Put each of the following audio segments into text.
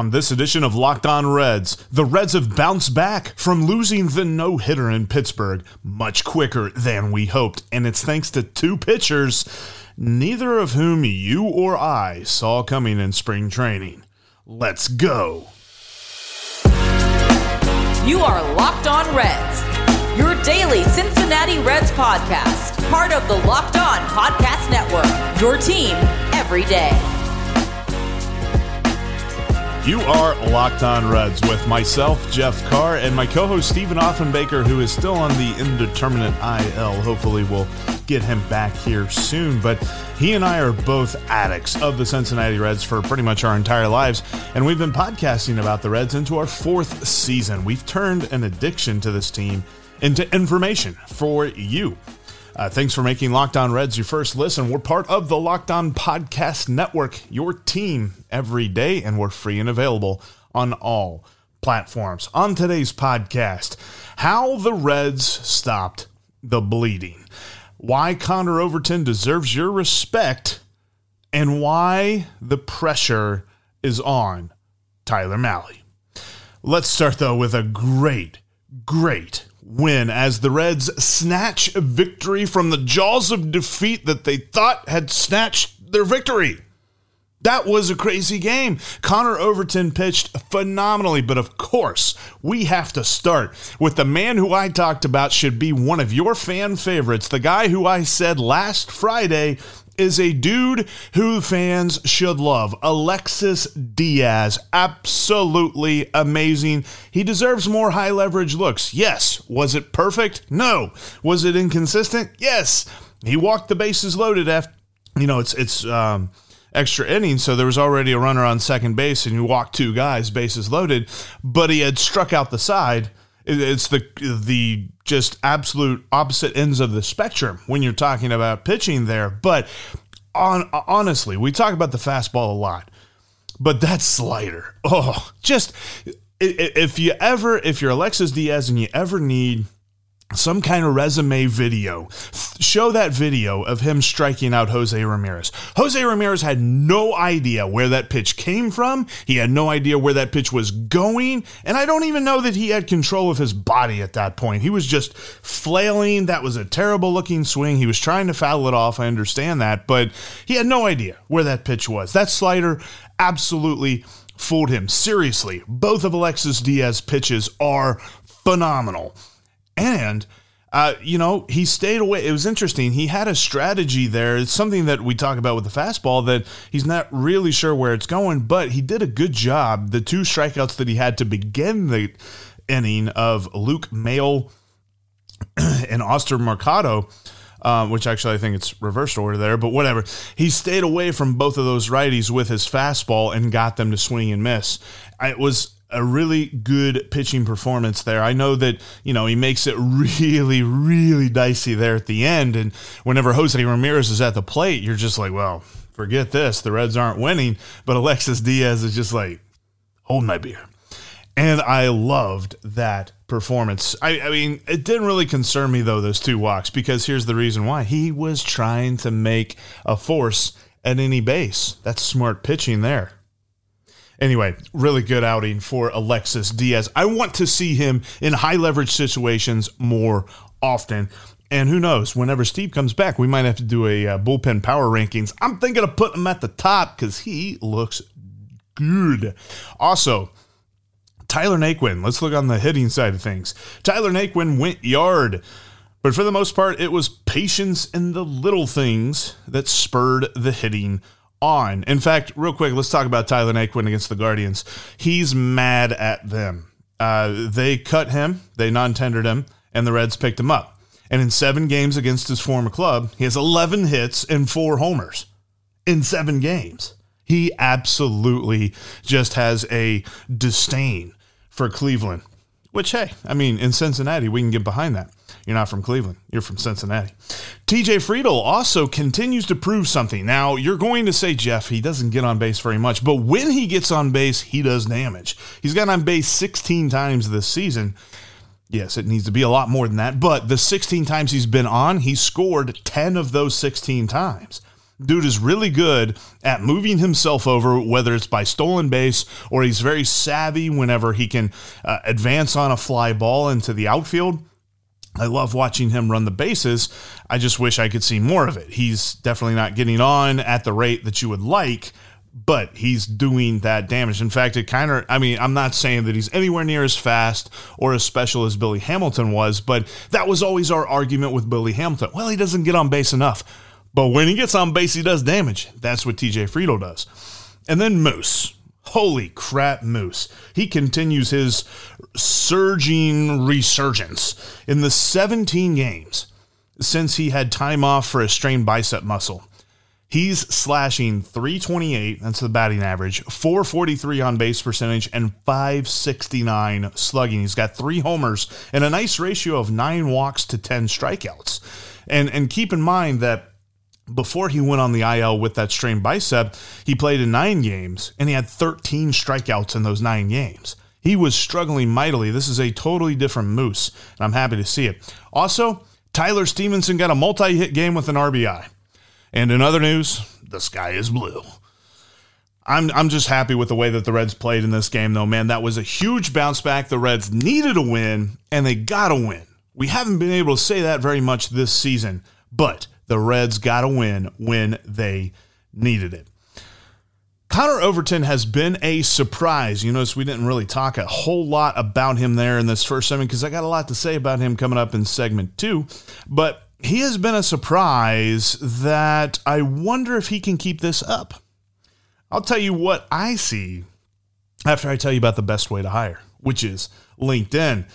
On this edition of Locked On Reds, the Reds have bounced back from losing the no hitter in Pittsburgh much quicker than we hoped, and it's thanks to two pitchers, neither of whom you or I saw coming in spring training. Let's go. You are Locked On Reds, your daily Cincinnati Reds podcast, part of the Locked On Podcast Network, your team every day. You are Locked On Reds with myself, Jeff Carr, and my co host, Stephen Offenbaker, who is still on the indeterminate IL. Hopefully, we'll get him back here soon. But he and I are both addicts of the Cincinnati Reds for pretty much our entire lives. And we've been podcasting about the Reds into our fourth season. We've turned an addiction to this team into information for you. Uh, thanks for making Locked On Reds your first listen. We're part of the Locked On Podcast Network, your team every day, and we're free and available on all platforms. On today's podcast, how the Reds stopped the bleeding, why Connor Overton deserves your respect, and why the pressure is on Tyler Mahle. Let's start though with a great, great win as the Reds snatch victory from the jaws of defeat that they thought had snatched their victory. That was a crazy game. Connor Overton pitched phenomenally, but of course, we have to start with the man who I talked about should be one of your fan favorites, the guy who I said last Friday is a dude who fans should love. Alexis Diaz. Absolutely amazing. He deserves more high leverage looks. Yes. Was it perfect? No. Was it inconsistent? Yes. He walked the bases loaded after, you know, it's, it's, um, extra innings, so there was already a runner on second base, and you walked two guys, bases loaded, but he had struck out the side. It's the the just absolute opposite ends of the spectrum when you're talking about pitching there. But on honestly, we talk about the fastball a lot, but that slider, oh, just if you ever if you're Alexis Diaz and you ever need some kind of resume video. Show that video of him striking out Jose Ramirez. Jose Ramirez had no idea where that pitch came from. He had no idea where that pitch was going. And I don't even know that he had control of his body at that point. He was just flailing. That was a terrible looking swing. He was trying to foul it off. I understand that. But he had no idea where that pitch was. That slider absolutely fooled him. Seriously, both of Alexis Diaz pitches are phenomenal. And uh, you know, he stayed away. It was interesting. He had a strategy there. It's something that we talk about with the fastball that he's not really sure where it's going, but he did a good job. The two strikeouts that he had to begin the inning of Luke Maile and Oscar Mercado. Um, which actually I think it's reversed order there, but whatever. He stayed away from both of those righties with his fastball and got them to swing and miss. It was a really good pitching performance there. I know that, you know, he makes it really, really dicey there at the end. And whenever Jose Ramirez is at the plate, you're just like, well, forget this. The Reds aren't winning. But Alexis Diaz is just like, hold my beer. And I loved that performance. I, I, mean, it didn't really concern me, though, those two walks, because here's the reason why. He was trying to make a force at any base. That's smart pitching there. Anyway, really good outing for Alexis Diaz. I want to see him in high leverage situations more often. And who knows, whenever Steve comes back, we might have to do a uh, bullpen power rankings. I'm thinking of putting him at the top because he looks good. Also, Tyler Naquin, let's look on the hitting side of things. Tyler Naquin went yard. But for the most part, it was patience in the little things that spurred the hitting on. In fact, real quick, let's talk about Tyler Naquin against the Guardians. He's mad at them. Uh, they cut him, they non tendered him, and the Reds picked him up. And in seven games against his former club, he has 11 hits and four homers in seven games. He absolutely just has a disdain for Cleveland, which, hey, I mean, in Cincinnati, we can get behind that. You're not from Cleveland. You're from Cincinnati. TJ Friedl also continues to prove something. Now, you're going to say, Jeff, he doesn't get on base very much, but when he gets on base, he does damage. He's gotten on base 16 times this season. Yes, it needs to be a lot more than that, but the 16 times he's been on, he scored 10 of those 16 times. Dude is really good at moving himself over, whether it's by stolen base or he's very savvy whenever he can uh, advance on a fly ball into the outfield. I love watching him run the bases. I just wish I could see more of it. He's definitely not getting on at the rate that you would like, but he's doing that damage. In fact, it kind of, I mean, I'm not saying that he's anywhere near as fast or as special as Billy Hamilton was, but that was always our argument with Billy Hamilton. Well, he doesn't get on base enough. But when he gets on base, he does damage. That's what TJ Friedl does. And then Moose. Holy crap, Moose. He continues his surging resurgence. In the 17 games since he had time off for a strained bicep muscle, he's slashing 328, that's the batting average, 443 on base percentage, and 569 slugging. He's got three homers and a nice ratio of nine walks to 10 strikeouts. And, and keep in mind that before he went on the IL with that strained bicep, he played in nine games and he had 13 strikeouts in those nine games. He was struggling mightily. This is a totally different Moose, and I'm happy to see it. Also, Tyler Stephenson got a multi hit game with an RBI. And in other news, the sky is blue. I'm, I'm just happy with the way that the Reds played in this game, though, man. That was a huge bounce back. The Reds needed a win, and they got a win. We haven't been able to say that very much this season, but the Reds got a win when they needed it. Connor Overton has been a surprise. You notice we didn't really talk a whole lot about him there in this first segment because I got a lot to say about him coming up in segment two. But he has been a surprise that I wonder if he can keep this up. I'll tell you what I see after I tell you about the best way to hire, which is LinkedIn.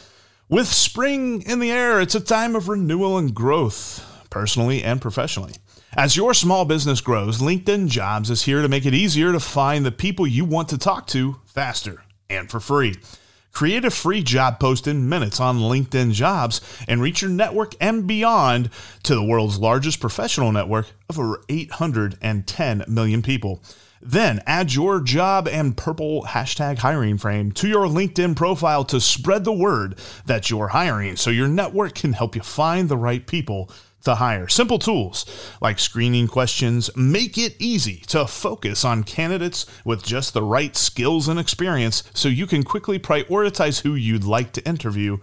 With spring in the air, it's a time of renewal and growth personally and professionally. As your small business grows, LinkedIn Jobs is here to make it easier to find the people you want to talk to faster and for free. Create a free job post in minutes on LinkedIn Jobs and reach your network and beyond to the world's largest professional network of over 810 million people. Then add your job and purple hashtag hiring frame to your LinkedIn profile to spread the word that you're hiring so your network can help you find the right people to hire. Simple tools like screening questions make it easy to focus on candidates with just the right skills and experience so you can quickly prioritize who you'd like to interview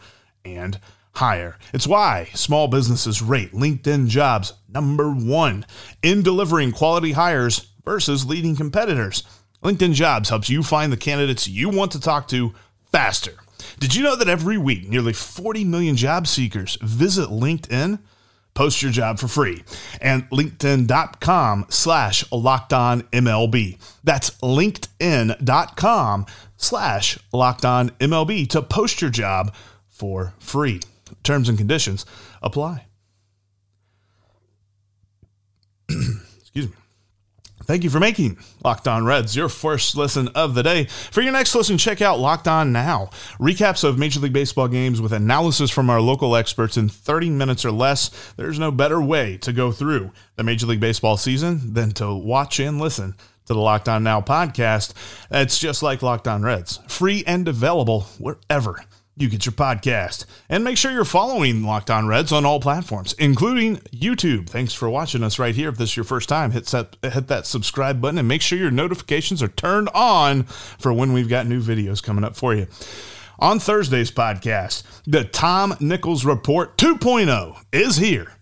and hire. It's why small businesses rate LinkedIn jobs number one in delivering quality hires versus leading competitors. LinkedIn jobs helps you find the candidates you want to talk to faster. Did you know that every week nearly 40 million job seekers visit LinkedIn? Post your job for free. And linkedin.com slash locked on MLB. That's linkedin.com slash locked on MLB to post your job for free. Terms and conditions apply. Excuse me. Thank you for making Locked On Reds your first listen of the day. For your next listen, check out Locked On Now. Recaps of Major League Baseball games with analysis from our local experts in 30 minutes or less. There's no better way to go through the Major League Baseball season than to watch and listen to the Locked On Now podcast. It's just like Locked On Reds, free and available wherever you get your podcast. And make sure you're following Locked On Reds on all platforms, including YouTube. Thanks for watching us right here. If this is your first time, hit that, hit that subscribe button and make sure your notifications are turned on for when we've got new videos coming up for you. On Thursday's podcast, the Tom Nichols Report 2.0 is here.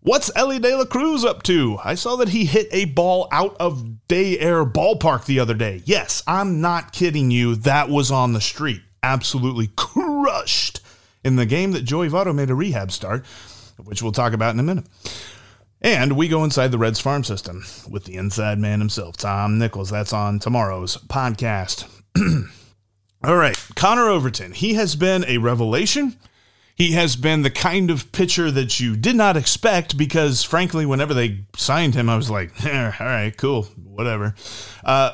What's Elly De La Cruz up to? I saw that he hit a ball out of Day Air Ballpark the other day. Yes, I'm not kidding you. That was on the street absolutely crushed in the game that Joey Votto made a rehab start, which we'll talk about in a minute. And we go inside the Reds farm system with the inside man himself, Tom Nichols. That's on tomorrow's podcast. All right, Connor Overton. He has been a revelation. He has been the kind of pitcher that you did not expect because, frankly, whenever they signed him, I was like, eh, all right, cool, whatever. Uh,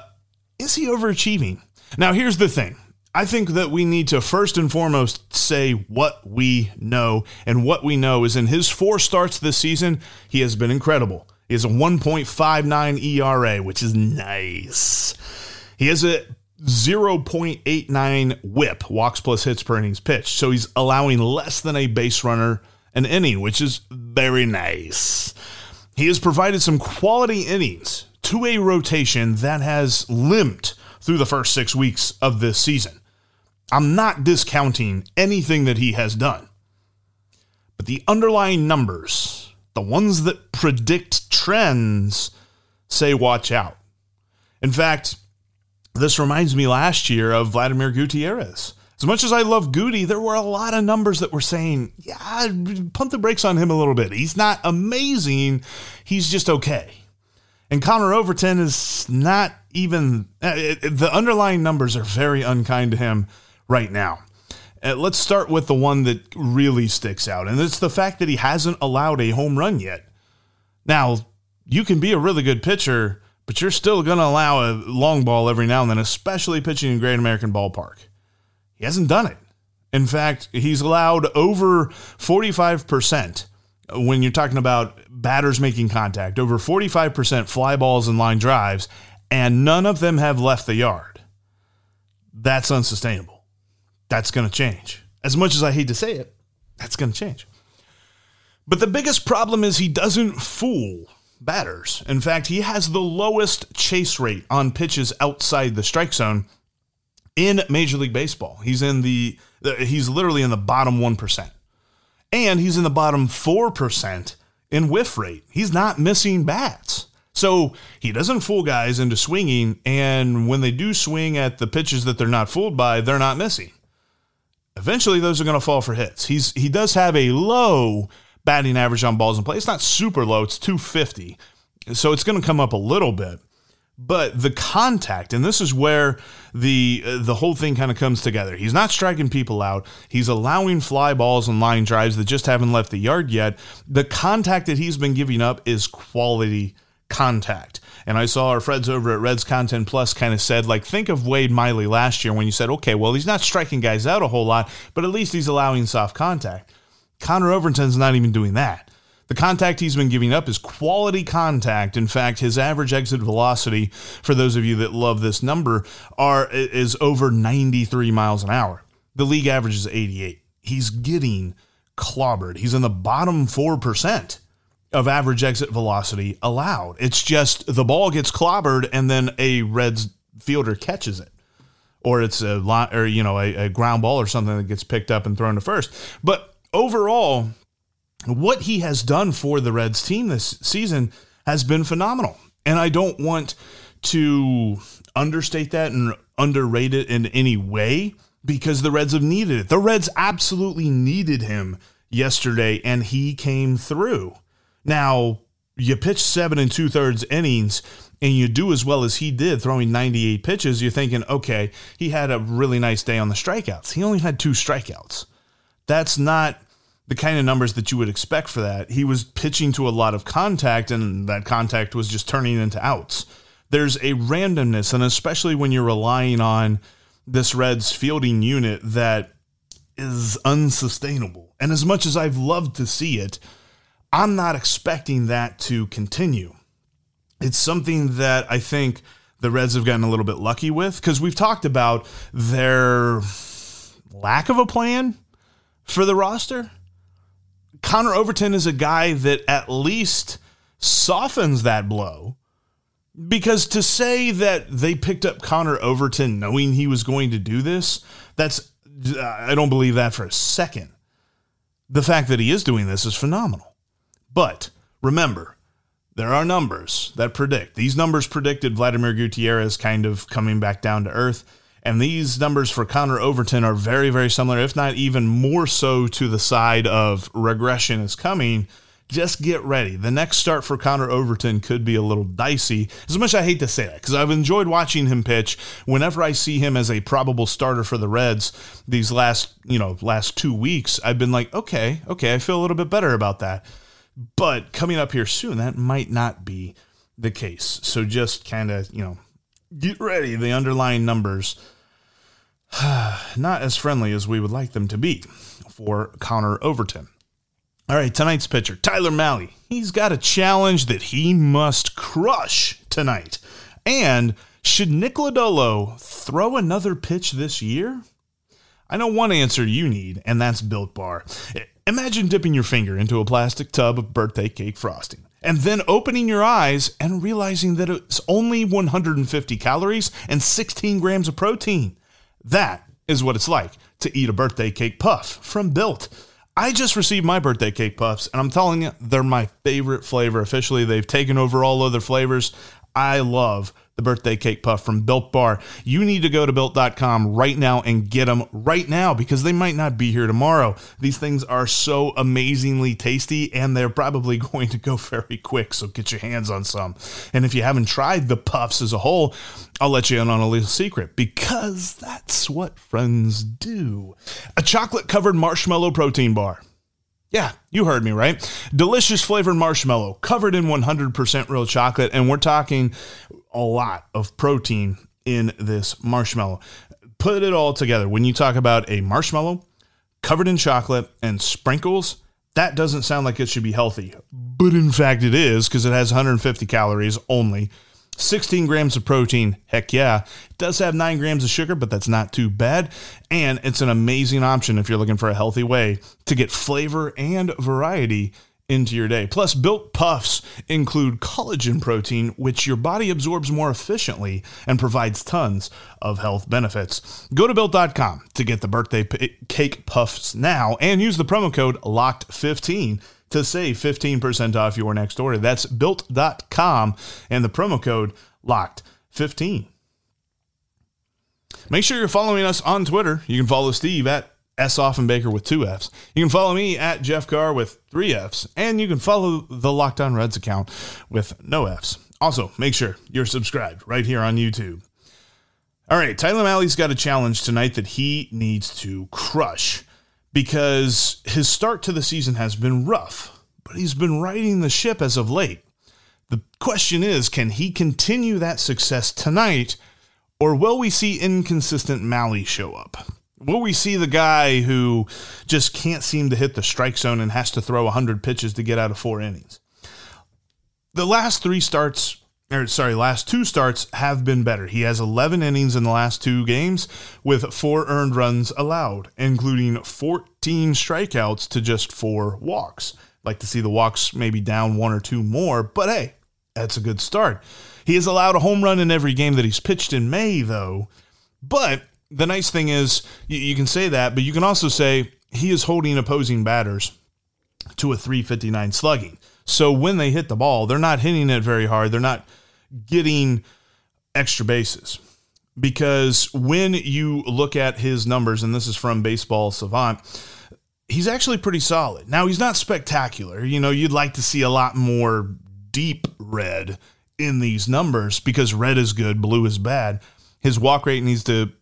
is he overachieving? Now, here's the thing I think that we need to first and foremost say what we know. And what we know is in his four starts this season, he has been incredible. He has a 1.59 ERA, which is nice. He has a 0.89 whip, walks plus hits per innings pitched. So he's allowing less than a base runner an inning, which is very nice. He has provided some quality innings to a rotation that has limped through the first six weeks of this season. I'm not discounting anything that he has done, but the underlying numbers, the ones that predict trends, say watch out. In fact, this reminds me last year of Vladimir Gutierrez. As much as I love Goody, there were a lot of numbers that were saying, yeah, pump the brakes on him a little bit. He's not amazing, he's just okay. And Connor Overton is not even, uh, it, the underlying numbers are very unkind to him right now. Uh, let's start with the one that really sticks out, and it's the fact that he hasn't allowed a home run yet. Now, you can be a really good pitcher, but you're still going to allow a long ball every now and then, especially pitching in Great American Ballpark. He hasn't done it. In fact, he's allowed over 45% when you're talking about batters making contact, over 45% fly balls and line drives, and none of them have left the yard. That's unsustainable. That's going to change. As much as I hate to say it, that's going to change. But the biggest problem is he doesn't fool batters. In fact, he has the lowest chase rate on pitches outside the strike zone in Major League Baseball. He's in the he's literally in the bottom 1%. And he's in the bottom 4% in whiff rate. He's not missing bats. So he doesn't fool guys into swinging, and when they do swing at the pitches that they're not fooled by, they're not missing. Eventually, those are going to fall for hits. He's he does have a low batting average on balls in play. It's not super low; it's 250, so it's going to come up a little bit. But the contact, and this is where the uh, the whole thing kind of comes together. He's not striking people out. He's allowing fly balls and line drives that just haven't left the yard yet. The contact that he's been giving up is quality contact. And I saw our friends over at Reds Content Plus kind of said, like, think of Wade Miley last year when you said, okay, well, he's not striking guys out a whole lot, but at least he's allowing soft contact. Connor Overton's not even doing that. The contact he's been giving up is quality contact. In fact, his average exit velocity, for those of you that love this number, are is over 93 miles an hour. The league average is 88. He's getting clobbered. He's in the bottom 4% of average exit velocity allowed. It's just the ball gets clobbered and then a Reds fielder catches it. Or it's a lot, or you know, a, a ground ball or something that gets picked up and thrown to first. But overall, what he has done for the Reds team this season has been phenomenal. And I don't want to understate that and underrate it in any way because the Reds have needed it. The Reds absolutely needed him yesterday, and he came through. Now, you pitch seven and two thirds innings and you do as well as he did, throwing 98 pitches, you're thinking, okay, he had a really nice day on the strikeouts. He only had two strikeouts. That's not the kind of numbers that you would expect for that. He was pitching to a lot of contact, and that contact was just turning into outs. There's a randomness, and especially when you're relying on this Reds fielding unit that is unsustainable. And as much as I've loved to see it, I'm not expecting that to continue. It's something that I think the Reds have gotten a little bit lucky with because we've talked about their lack of a plan for the roster. Connor Overton is a guy that at least softens that blow. Because to say that they picked up Connor Overton knowing he was going to do this, that's, I don't believe that for a second. The fact that he is doing this is phenomenal. But remember, there are numbers that predict. These numbers predicted Vladimir Gutierrez kind of coming back down to earth. And these numbers for Connor Overton are very, very similar, if not even more so to the side of regression is coming. Just get ready. The next start for Connor Overton could be a little dicey. As much as I hate to say that, because I've enjoyed watching him pitch. Whenever I see him as a probable starter for the Reds these last, you know, last two weeks, I've been like, okay, okay, I feel a little bit better about that. But coming up here soon, that might not be the case. So just kind of, you know, get ready. The underlying numbers, not as friendly as we would like them to be for Connor Overton. All right, tonight's pitcher, Tyler Mahle. He's got a challenge that he must crush tonight. And should Nick Lodolo throw another pitch this year? I know one answer you need, and that's Built Bar. Imagine dipping your finger into a plastic tub of birthday cake frosting, and then opening your eyes and realizing that it's only 150 calories and 16 grams of protein. That is what it's like to eat a birthday cake puff from Built. I just received my birthday cake puffs, and I'm telling you, they're my favorite flavor. Officially, they've taken over all other flavors. I love the birthday cake puff from Built Bar. You need to go to built.com right now and get them right now because they might not be here tomorrow. These things are so amazingly tasty and they're probably going to go very quick. So get your hands on some. And if you haven't tried the puffs as a whole, I'll let you in on a little secret because that's what friends do. A chocolate covered marshmallow protein bar. Yeah, you heard me right. Delicious flavored marshmallow covered in 100% real chocolate. And we're talking a lot of protein in this marshmallow. Put it all together. When you talk about a marshmallow covered in chocolate and sprinkles, that doesn't sound like it should be healthy. But in fact, it is because it has 150 calories only. 16 grams of protein, heck yeah. It does have 9 grams of sugar, but that's not too bad. And it's an amazing option if you're looking for a healthy way to get flavor and variety into your day. Plus, built puffs include collagen protein, which your body absorbs more efficiently and provides tons of health benefits. Go to built.com to get the birthday p- cake puffs now and use the promo code LOCKED15 to save 15% off your next order. That's built.com and the promo code LOCKED15. Make sure you're following us on Twitter. You can follow Steve at S. Offenbaker with two F's. You can follow me at Jeff Carr with three F's, and you can follow the Locked On Reds account with no F's. Also, make sure you're subscribed right here on YouTube. All right, Tyler Mahle's got a challenge tonight that he needs to crush because his start to the season has been rough, but he's been riding the ship as of late. The question is can he continue that success tonight, or will we see inconsistent Mahle show up? Will we see the guy who just can't seem to hit the strike zone and has to throw 100 pitches to get out of four innings? The last three starts, or sorry, last two starts have been better. He has 11 innings in the last two games with four earned runs allowed, including 14 strikeouts to just four walks. Like to see the walks maybe down one or two more, but hey, that's a good start. He has allowed a home run in every game that he's pitched in May, though. But the nice thing is you, you, can say that, but you can also say he is holding opposing batters to a 359 slugging. So when they hit the ball, they're not hitting it very hard. They're not getting extra bases. Because when you look at his numbers, and this is from Baseball Savant, he's actually pretty solid. Now, he's not spectacular. You know, you'd like to see a lot more deep red in these numbers because red is good, blue is bad. His walk rate needs to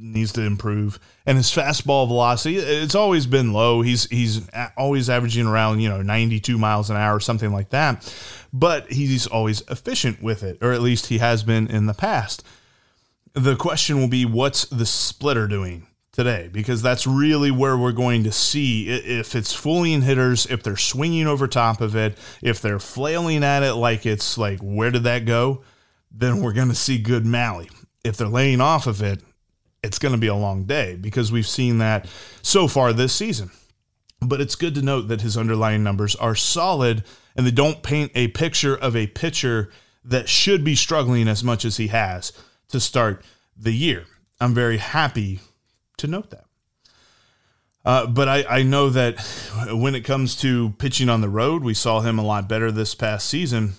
needs to improve. And his fastball velocity, it's always been low. He's he's always averaging around, you know, 92 miles an hour, something like that. But he's always efficient with it, or at least he has been in the past. The question will be what's the splitter doing today? Because that's really where we're going to see if it's fooling hitters, if they're swinging over top of it, if they're flailing at it like it's like, where did that go? Then we're going to see good Mahle. If they're laying off of it, it's going to be a long day because we've seen that so far this season. But it's good to note that his underlying numbers are solid and they don't paint a picture of a pitcher that should be struggling as much as he has to start the year. I'm very happy to note that. Uh, but I, I know that when it comes to pitching on the road, we saw him a lot better this past season.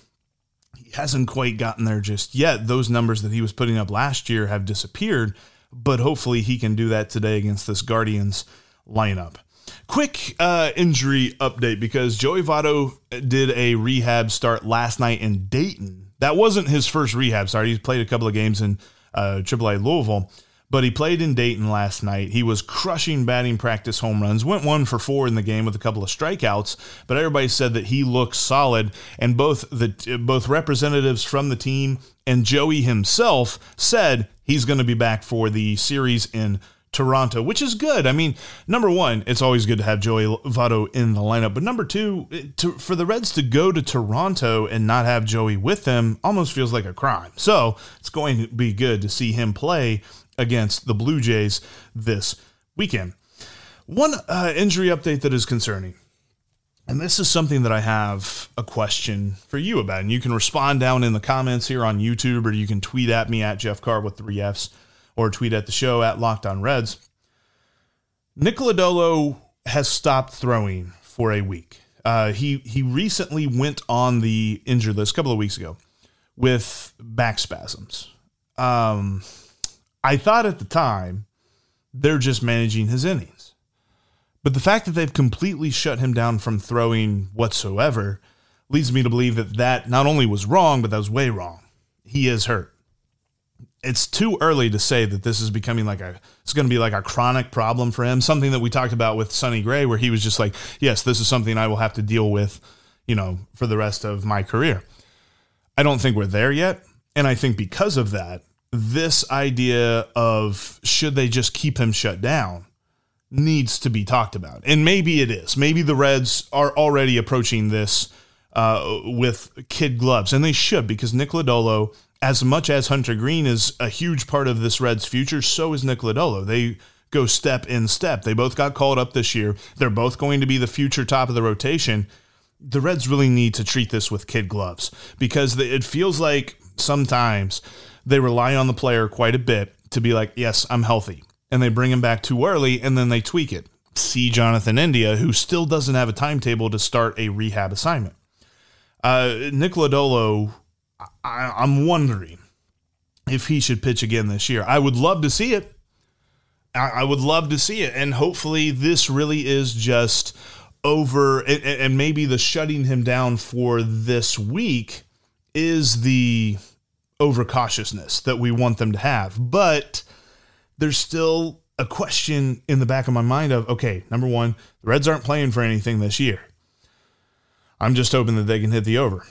He hasn't quite gotten there just yet. Those numbers that he was putting up last year have disappeared but hopefully he can do that today against this Guardians lineup. Quick uh, injury update because Joey Votto did a rehab start last night in Dayton. That wasn't his first rehab start. He's played a couple of games in uh, AAA Louisville, but he played in Dayton last night. He was crushing batting practice home runs, went one for four in the game with a couple of strikeouts, but everybody said that he looked solid. And both the both representatives from the team and Joey himself said he's going to be back for the series in Toronto, which is good. I mean, number one, it's always good to have Joey Votto in the lineup. But number two, to, for the Reds to go to Toronto and not have Joey with them almost feels like a crime. So it's going to be good to see him play against the Blue Jays this weekend. One uh, injury update that is concerning And this is something that I have a question for you about. And you can respond down in the comments here on YouTube, or you can tweet at me at Jeff Carr with three F's, or tweet at the show at Locked On Reds. Nick Lodolo has stopped throwing for a week. Uh, he he recently went on the injured list a couple of weeks ago with back spasms. Um, I thought at the time they're just managing his innings. But the fact that they've completely shut him down from throwing whatsoever leads me to believe that that not only was wrong, but that was way wrong. He is hurt. It's too early to say that this is becoming like a it's going to be like a chronic problem for him, something that we talked about with Sonny Gray where he was just like, "Yes, this is something I will have to deal with, you know, for the rest of my career." I don't think we're there yet, and I think because of that, this idea of should they just keep him shut down needs to be talked about. And maybe it is. Maybe the Reds are already approaching this uh, with kid gloves, and they should because Nick Lodolo, as much as Hunter Greene is a huge part of this Reds future, so is Nick Lodolo. They go step in step. They both got called up this year. They're both going to be the future top of the rotation. The Reds really need to treat this with kid gloves because it feels like sometimes they rely on the player quite a bit to be like, yes, I'm healthy. And they bring him back too early and then they tweak it. See Jonathan India, who still doesn't have a timetable to start a rehab assignment. Uh, Nick Lodolo, I, I'm wondering if he should pitch again this year. I would love to see it. I, would love to see it. And hopefully, this really is just over, and, and maybe the shutting him down for this week is the overcautiousness that we want them to have. But there's still a question in the back of my mind of okay, number one, the Reds aren't playing for anything this year. I'm just hoping that they can hit the over.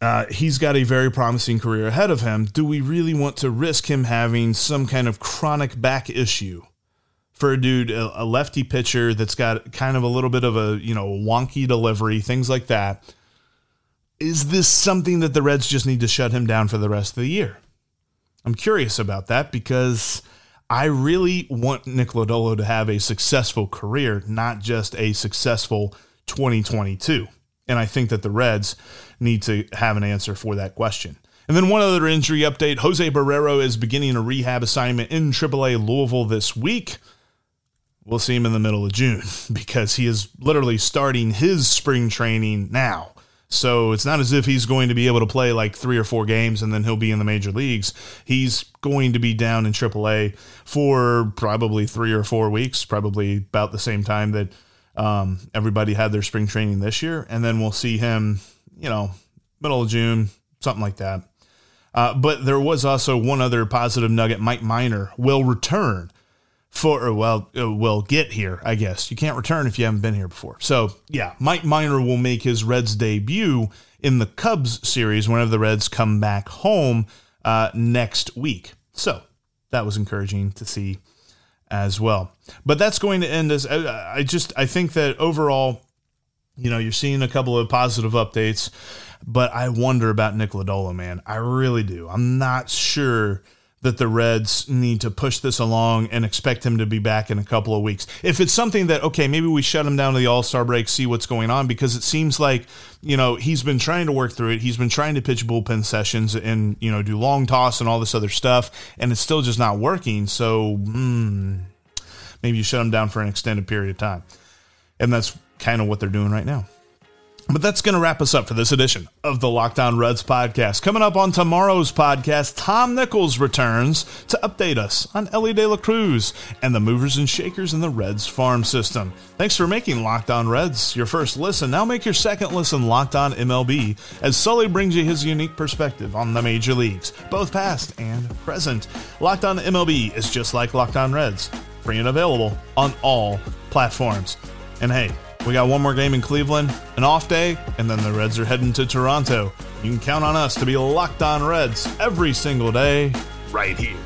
Uh, he's got a very promising career ahead of him. Do we really want to risk him having some kind of chronic back issue for a dude, a, lefty pitcher that's got kind of a little bit of a you know wonky delivery, things like that? is this something that the Reds just need to shut him down for the rest of the year? I'm curious about that because I really want Nick Lodolo to have a successful career, not just a successful 2022. And I think that the Reds need to have an answer for that question. And then one other injury update Jose Barrero is beginning a rehab assignment in AAA Louisville this week. We'll see him in the middle of June because he is literally starting his spring training now. So it's not as if he's going to be able to play like three or four games and then he'll be in the major leagues. He's going to be down in AAA for probably three or four weeks, probably about the same time that um, everybody had their spring training this year. And then we'll see him, you know, middle of June, something like that. Uh, but there was also one other positive nugget. Mike Minor will return for well uh, will get here. I guess you can't return if you haven't been here before. So yeah, Mike Minor will make his Reds debut in the Cubs series whenever the Reds come back home uh, next week. So that was encouraging to see as well. But that's going to end as I, I just I think that overall, you know, you're seeing a couple of positive updates, but I wonder about Nick Lodolo, man. I really do. I'm not sure that the Reds need to push this along and expect him to be back in a couple of weeks. If it's something that, okay, maybe we shut him down to the All Star break, see what's going on, because it seems like, you know, he's been trying to work through it. He's been trying to pitch bullpen sessions and, you know, do long toss and all this other stuff, and it's still just not working. So, mm, maybe you shut him down for an extended period of time. And that's kind of what they're doing right now. But that's going to wrap us up for this edition of the Locked On Reds podcast. Coming up on tomorrow's podcast, Tom Nichols returns to update us on Elly De La Cruz and the movers and shakers in the Reds farm system. Thanks for making Locked On Reds your first listen. Now make your second listen Locked On MLB as Sully brings you his unique perspective on the major leagues, both past and present. Locked On MLB is just like Locked On Reds, free and available on all platforms. And hey, we got one more game in Cleveland, an off day, and then the Reds are heading to Toronto. You can count on us to be locked on Reds every single day, right here